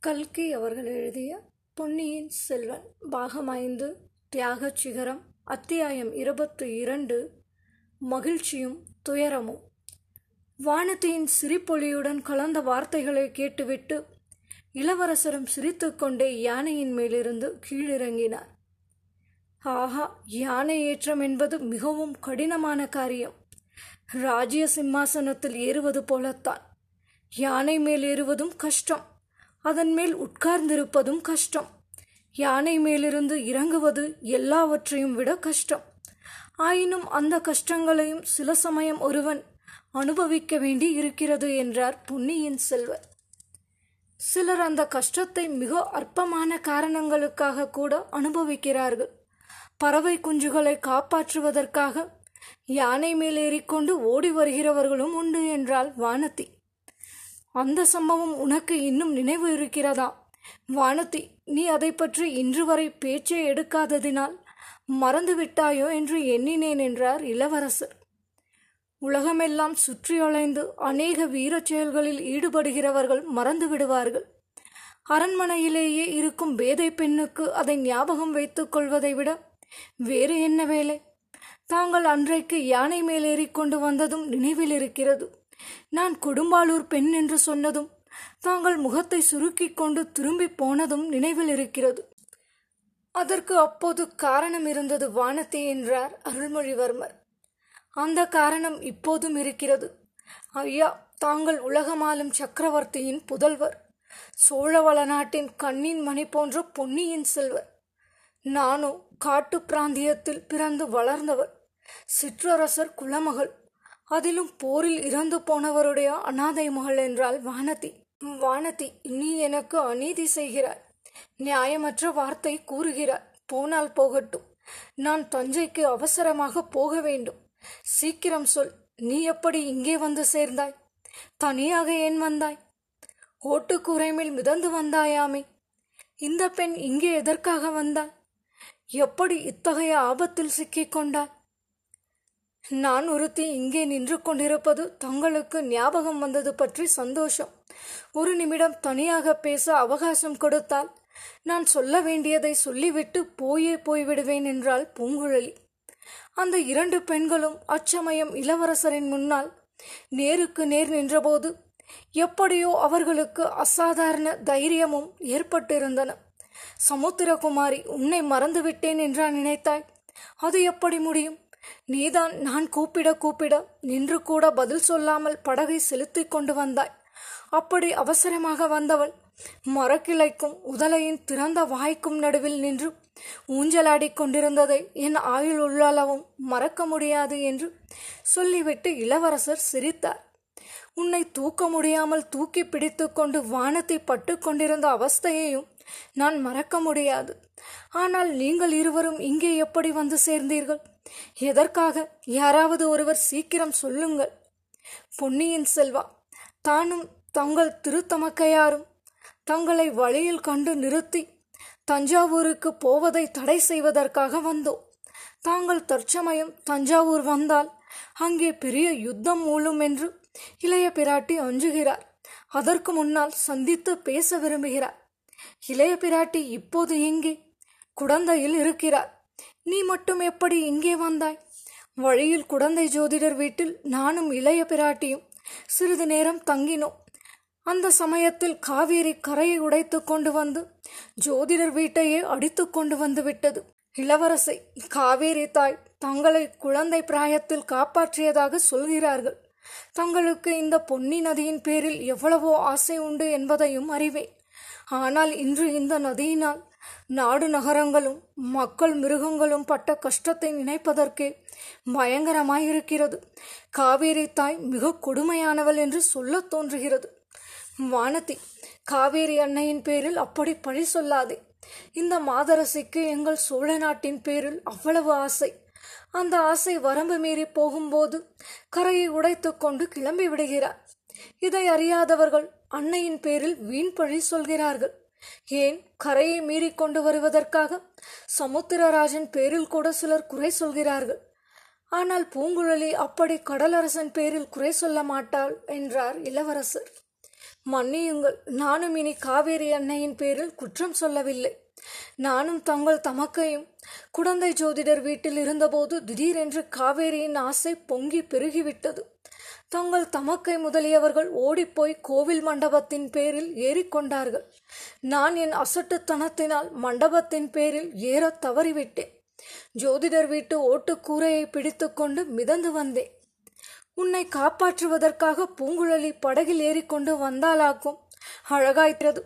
கல்கி அவர்கள் எழுதிய பொன்னியின் செல்வன் பாகம் ஐந்து தியாகச் சிகரம் அத்தியாயம் இருபத்து இரண்டு மகிழ்ச்சியும் துயரமும். வானதியின் சிரிப்பொலியுடன் கலந்த வார்த்தைகளை கேட்டுவிட்டு இளவரசரும் சிரித்துக்கொண்டே யானையின் மேலிருந்து கீழிறங்கினார். ஆஹா யானை ஏற்றம் என்பது மிகவும் கடினமான காரியம். ராஜ்ய சிம்மாசனத்தில் ஏறுவது போலத்தான். யானை மேல் ஏறுவதும் கஷ்டம். அதன் மேல் உட்கார்ந்திருப்பதும் கஷ்டம். யானை மேலிருந்து இறங்குவது எல்லாவற்றையும் விட கஷ்டம். ஆயினும் அந்த கஷ்டங்களையும் சில சமயம் ஒருவன் அனுபவிக்க வேண்டி இருக்கிறது என்றார் புன்னியின் செல்வர். சிலர் அந்த கஷ்டத்தை மிக அற்பமான காரணங்களுக்காக கூட அனுபவிக்கிறார்கள். பறவை குஞ்சுகளை காப்பாற்றுவதற்காக யானை மேல் ஏறிக்கொண்டு ஓடி வருகிறவர்களும் உண்டு என்றால் வானதி. அந்த சம்பவம் உனக்கு இன்னும் நினைவு இருக்கிறதா? வானதி நீ அதை பற்றி இன்று வரை பேச்சே எடுக்காததினால் மறந்து விட்டாயோ என்று எண்ணினேன் என்றார் இளவரசர். உலகமெல்லாம் சுற்றியலைந்து அநேக வீரச் செயல்களில் ஈடுபடுகிறவர்கள் மறந்து விடுவார்கள். அரண்மனையிலேயே இருக்கும் பேதை பெண்ணுக்கு அதை ஞாபகம் வைத்துக் கொள்வதை விட வேறு என்ன வேலை? தாங்கள் அன்றைக்கு யானை மேலேறி கொண்டு வந்ததும் நினைவில் இருக்கிறது. நான் கொடும்பாளூர் பெண் என்று சொன்னதும் தாங்கள் முகத்தை சுருக்கிக் கொண்டு திரும்பி போனதும் நினைவில் இருக்கிறது. அதற்கு அப்போது காரணம் இருந்தது வானதி என்றார் அருள்மொழிவர்மர். அந்த காரணம் இப்போதும் இருக்கிறது. ஐயா தாங்கள் உலகமாலும் சக்கரவர்த்தியின் புதல்வர் சோழவள நாட்டின் கண்ணின் மணி போன்ற பொன்னியின் செல்வர் நானோ காட்டு பிராந்தியத்தில் பிறந்து வளர்ந்தவர் சிற்றரசர் குலமகள் அதிலும் போரில் இறந்து போனவருடைய அனாதை மகள் என்றால் வானதி. வானதி நீ எனக்கு அநீதி செய்கிறாய். நியாயமற்ற வார்த்தை கூறுகிறாய் போனால் போகட்டும். நான் தஞ்சைக்கு அவசரமாக போக வேண்டும். சீக்கிரம் சொல். நீ எப்படி இங்கே வந்து சேர்ந்தாய்? தனியாக ஏன் வந்தாய்? ஓட்டுக்கூரை மேல் மிதந்து வந்தாயாமே. இந்த பெண் இங்கே எதற்காக வந்தாள்? எப்படி இத்தகைய ஆபத்தில் சிக்கிக்கொண்டாள் நான் ஒருத்தி இங்கே நின்று கொண்டிருப்பது தங்களுக்கு ஞாபகம் வந்தது பற்றி சந்தோஷம். ஒரு நிமிடம் தனியாக பேச அவகாசம் கொடுத்தால் நான் சொல்ல வேண்டியதை சொல்லிவிட்டு போயே போய்விடுவேன் என்றாள் பூங்குழலி. அந்த இரண்டு பெண்களும் அச்சமயம் இளவரசரின் முன்னால் நேருக்கு நேர் நின்றபோது எப்படியோ அவர்களுக்கு அசாதாரண தைரியமும் ஏற்பட்டிருந்தன. சமுத்திரகுமாரி உன்னை மறந்துவிட்டேன் என்றா நினைத்தாய். அது எப்படி முடியும்? நீதான் நான் கூப்பிட கூப்பிட நின்று கூட பதில் சொல்லாமல் படகை செலுத்திக் கொண்டு வந்தாய். அப்படி அவசரமாக வந்தவள் மரக்கிளைக்கும் உதலையின் திறந்த வாய்க்கும் நடுவில் நின்று ஊஞ்சலாடி கொண்டிருந்ததை என் ஆயுள் உள்ளளவும் மறக்க முடியாது என்று சொல்லிவிட்டு இளவரசர் சிரித்தார். உன்னை தூக்க முடியாமல் தூக்கி பிடித்து கொண்டு வானத்தை பட்டு கொண்டிருந்த அவஸ்தையையும் நான் மறக்க முடியாது. ஆனால் நீங்கள் இருவரும் இங்கே எப்படி வந்து சேர்ந்தீர்கள்? எதற்காக யாராவது ஒருவர் சீக்கிரம் சொல்லுங்கள். பொன்னியின் செல்வா தானும் தங்கள் திருத்தமக்கையாரும் தங்களை வழியில் கண்டு நிறுத்தி தஞ்சாவூருக்கு போவதை தடை செய்வதற்காக வந்தோம் தாங்கள் தற்சமயம் தஞ்சாவூர் வந்தால் அங்கே பெரிய யுத்தம் மூலும் என்று இளைய பிராட்டி அஞ்சுகிறார். அதற்கு முன்னால் சந்தித்து பேச விரும்புகிறார். இளைய பிராட்டி இப்போது எங்கே குடந்தையில் இருக்கிறார். நீ மட்டும் எப்படி இங்கே வந்தாய்? வழியில் குழந்தை ஜோதிடர் வீட்டில் நானும் இளைய பிராட்டியும் சிறிது நேரம் தங்கினோம். அந்த சமயத்தில் காவேரி கரையை உடைத்து கொண்டு வந்து ஜோதிடர் வீட்டையே அடித்து கொண்டு வந்து விட்டது. இளவரசை காவேரி தாய் தங்களை குழந்தை பிராயத்தில் காப்பாற்றியதாக சொல்கிறார்கள். தங்களுக்கு இந்த பொன்னி நதியின் பேரில் எவ்வளவோ ஆசை உண்டு என்பதையும் அறிவேன். ஆனால் இன்று இந்த நதியினால் நாடு நகரங்களும் மக்கள் மிருகங்களும் பட்ட கஷ்டத்தை நினைப்பதற்கே பயங்கரமாயிருக்கிறது. காவேரி தாய் மிக கொடுமையானவள் என்று சொல்லத் தோன்றுகிறது. வானதி காவேரி அன்னையின் பேரில் அப்படி பழி சொல்லாதே. இந்த மாதரசிக்கு எங்கள் சோழ நாட்டின் பேரில் அவ்வளவு ஆசை. அந்த ஆசை வரம்பு மீறி போகும்போது கரையை உடைத்து கொண்டு கிளம்பி விடுகிறார். இதை அறியாதவர்கள் அன்னையின் பேரில் வீண் பழி சொல்கிறார்கள். ஏன் கரையை மீறி கொண்டு வருவதற்காக? சமுத்திரராஜன் பேரில் கூட சிலர் குறை சொல்கிறார்கள். ஆனால் பூங்குழலி அப்படி கடலரசன் பேரில் குறை சொல்ல மாட்டாள் என்றார் இளவரசர். மன்னியுங்கள் நானும் இனி காவேரி அன்னையின் பேரில் குற்றம் சொல்லவில்லை. நானும் தங்கள் தமக்கையும் குடந்தை ஜோதிடர் வீட்டில் இருந்தபோது திடீரென்று காவேரியின் ஆசை பொங்கி பெருகிவிட்டது. தங்கள் தமக்கை முதலியவர்கள் ஓடிப்போய் கோவில் மண்டபத்தின் பேரில் ஏறிக்கொண்டார்கள். நான் என் அசட்டுத்தனத்தினால் மண்டபத்தின் பேரில் ஏறத் தவறிவிட்டேன். ஜோதிடர் வீட்டு ஓட்டுக்கூரையை பிடித்துக்கொண்டு மிதந்து வந்தேன். உன்னை காப்பாற்றுவதற்காக பூங்குழலி படகில் ஏறிக்கொண்டு வந்தாலாக்கும் அழகாயிற்றது.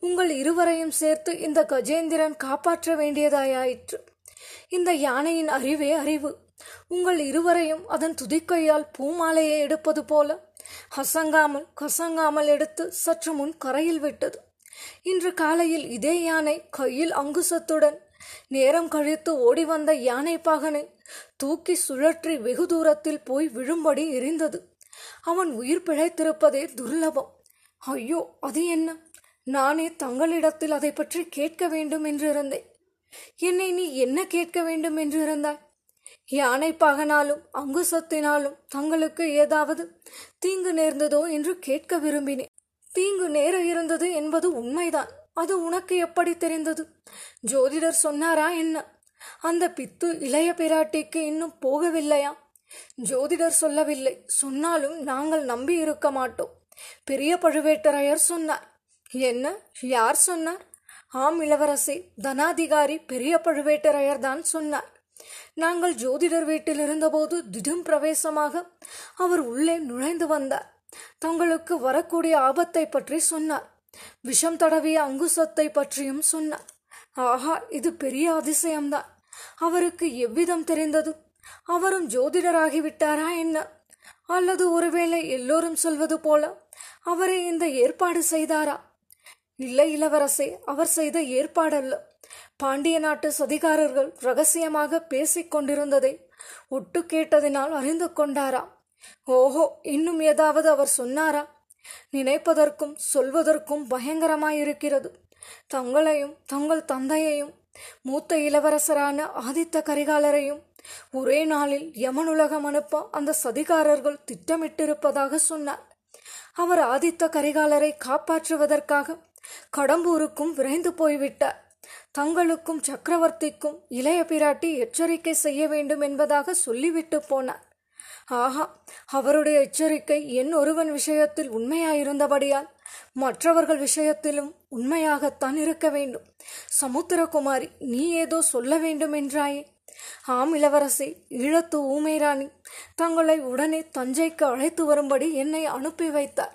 உங்கள் இருவரையும் சேர்த்து இந்த கஜேந்திரன் காப்பாற்ற வேண்டியதாயாயிற்று. இந்த யானையின் அறிவே அறிவு. உங்கள் இருவரையும் அதன் துதிக்கையால் பூமாலையை எடுப்பது போல அசங்காமல் கசங்காமல் எடுத்து சற்று முன் கரையில் விட்டது. இன்று காலையில் இதே யானை கையில் அங்குசத்துடன் நேரம் கழித்து ஓடி வந்த யானை பாகனை தூக்கி சுழற்றி வெகு தூரத்தில் போய் விழும்படி எரிந்தது. அவன் உயிர் பிழைத்திருப்பதே துர்லபம். ஐயோ அது என்ன? நானே தங்களிடத்தில் அதை பற்றி கேட்க வேண்டும் என்றிருந்தேன். என்னை நீ என்ன கேட்க வேண்டும் என்றிருந்தாய்? யானை பாகனாலும் அங்குசத்தினாலும் தங்களுக்கு ஏதாவது தீங்கு நேர்ந்ததோ என்று கேட்க விரும்பினேன். தீங்கு நேர இருந்தது என்பது உண்மைதான். அது உனக்கு எப்படி தெரிந்தது? ஜோதிடர் சொன்னாரா என்ன? அந்த பித்து இளைய பிராட்டிக்கு இன்னும் போகவில்லையா? ஜோதிடர் சொல்லவில்லை. சொன்னாலும் நாங்கள் நம்பி இருக்க மாட்டோம். பெரிய பழுவேட்டரையர் சொன்னார். என்ன? யார் சொன்னார்? ஆம் இளவரசி. தனாதிகாரி பெரிய பழுவேட்டரையர் தான் சொன்னார். நாங்கள் ஜோதிடர் வீட்டில் இருந்தபோது திடும் பிரவேசமாக அவர் உள்ளே நுழைந்து வந்தார். தங்களுக்கு வரக்கூடிய ஆபத்தை பற்றி சொன்னார். விஷம் தடவிய அங்குசத்தை பற்றியும் சொன்னார். ஆஹா இது பெரிய அதிசயம்தான். அவருக்கு எவ்விதம் தெரிந்தது? அவரும் ஜோதிடராகிவிட்டாரா என்ன? அல்லது ஒருவேளை எல்லோரும் சொல்வது போல அவரை இந்த ஏற்பாடு செய்தாரா? இல்லை இளவரசே அவர் செய்த ஏற்பாடல்ல. பாண்டிய நாட்டு சதிகாரர்கள் ரகசியமாக பேசிக் கொண்டிருந்ததை ஒட்டு கேட்டதினால் அறிந்து கொண்டாரா? ஓஹோ இன்னும் ஏதாவது அவர் சொன்னாரா? நினைப்பதற்கும் சொல்வதற்கும் பயங்கரமாயிருக்கிறது. தங்களையும் தங்கள் தந்தையையும் மூத்த இளவரசரான ஆதித்த கரிகாலரையும் ஒரே நாளில் யமனுலகம் அனுப்ப அந்த சதிகாரர்கள் திட்டமிட்டிருப்பதாக சொன்னார். அவர் ஆதித்த கரிகாலரை காப்பாற்றுவதற்காக கடம்பூருக்கும் விரைந்து போய்விட்டார். தங்களுக்கும் சக்கரவர்த்திக்கும் இளைய பிராட்டி எச்சரிக்கை செய்ய வேண்டும் என்பதாக சொல்லிவிட்டு போனார் ஆஹா அவருடைய எச்சரிக்கை என் ஒருவன் விஷயத்தில் உண்மையாயிருந்தபடியால் மற்றவர்கள் விஷயத்திலும் உண்மையாகத்தான் இருக்க வேண்டும். சமுத்திரகுமாரி நீ ஏதோ சொல்ல வேண்டும் என்றாயே. ஆம் இளவரசி ஈழத்து ஊமைராணி தங்களை உடனே தஞ்சைக்கு அழைத்து வரும்படி என்னை அனுப்பி வைத்தார்.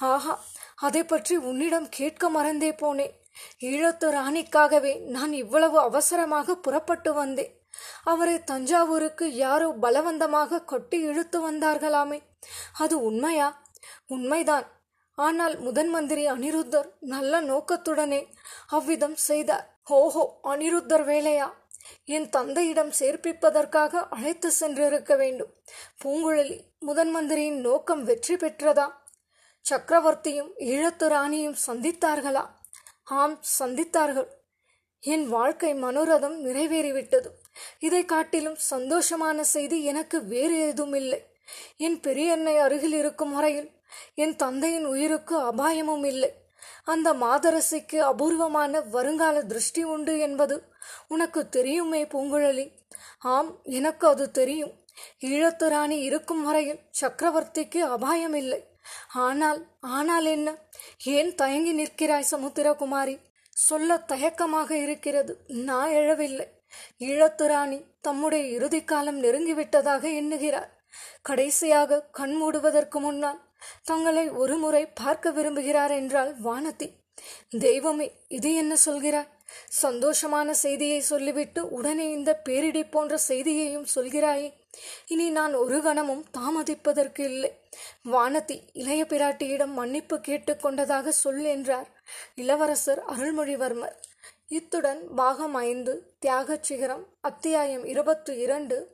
ஆஹா அதை பற்றி உன்னிடம் கேட்க மறந்தே போனேன். ஈழத்து ராணிக்காகவே நான் இவ்வளவு அவசரமாக புறப்பட்டு வந்தேன். அவரை தஞ்சாவூருக்கு யாரோ பலவந்தமாக கொட்டி இழுத்து வந்தார்களாமே. அது உண்மையா? உண்மைதான். ஆனால் முதன் மந்திரி அனிருத்தர் நல்ல நோக்கத்துடனே அவ்விதம் செய்தார். ஓஹோ அனிருத்தர் வேலையா? என் தந்தையிடம் சேர்ப்பிப்பதற்காக அழைத்து சென்றிருக்க வேண்டும். பூங்குழலி முதன் மந்திரியின் நோக்கம் வெற்றி பெற்றதா? சக்கரவர்த்தியும் ஈழத்து ராணியும் சந்தித்தார்களா? ஆம் சந்தித்தார்கள். என் வாழ்க்கை மனோரதம் நிறைவேறிவிட்டது. இதை காட்டிலும் சந்தோஷமான செய்தி எனக்கு வேறு எதுவும் இல்லை என் பெரியண்ணை அருகில் இருக்கும் வரையில் என் தந்தையின் உயிருக்கு அபாயமும் இல்லை. அந்த மாதரசிக்கு அபூர்வமான வருங்கால திருஷ்டி உண்டு என்பது உனக்கு தெரியுமே பூங்குழலி. ஆம் எனக்கு அது தெரியும். ஈழத்து ராணி இருக்கும் வரையில் சக்கரவர்த்திக்கு அபாயம் இல்லை ஆனால் ஆனால் என்ன? ஏன் தயங்கி நிற்கிறாய் சமுத்திரகுமாரி? சொல்ல தயக்கமாக இருக்கிறது. நான் எழவில்லை. ஈழத்து ராணி தம்முடைய இறுதி காலம் நெருங்கிவிட்டதாக எண்ணுகிறார். கடைசியாக கண் மூடுவதற்கு முன்னால் தங்களை ஒருமுறை பார்க்க விரும்புகிறார் என்றால் வானதி. தெய்வமே இது என்ன சொல்கிறாய்? சந்தோஷமான செய்தியை சொல்லிவிட்டு உடனே இந்த பேரிடி போன்ற செய்தியையும் சொல்கிறாயே. இனி நான் ஒரு கணமும் தாமதிப்பதற்கு இல்லை. வானதி இளைய பிராட்டியிடம் மன்னிப்பு கேட்டுக்கொண்டதாக சொல் என்றார். இளவரசர் அருள்மொழிவர்மர். இத்துடன் பாகம் ஐந்து தியாகச் சிகரம் அத்தியாயம் இருபத்து இரண்டு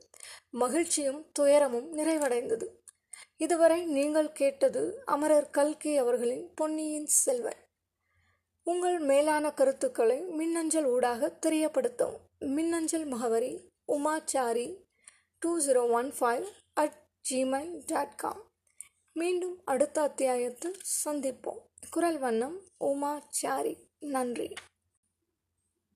மகிழ்ச்சியும் துயரமும் நிறைவடைந்தது. இதுவரை நீங்கள் கேட்டது அமரர் கல்கி அவர்களின் பொன்னியின் செல்வன். உங்கள் மேலான கருத்துக்களை மின்னஞ்சல் ஊடாக தெரியப்படுத்தவும் மின்னஞ்சல் முகவரி Umachari two zero one five at Gmail dot com மீண்டும் அடுத்த அத்தியாயத்தில் சந்திப்போம். குரல் வண்ணம் உமா சாரி. நன்றி.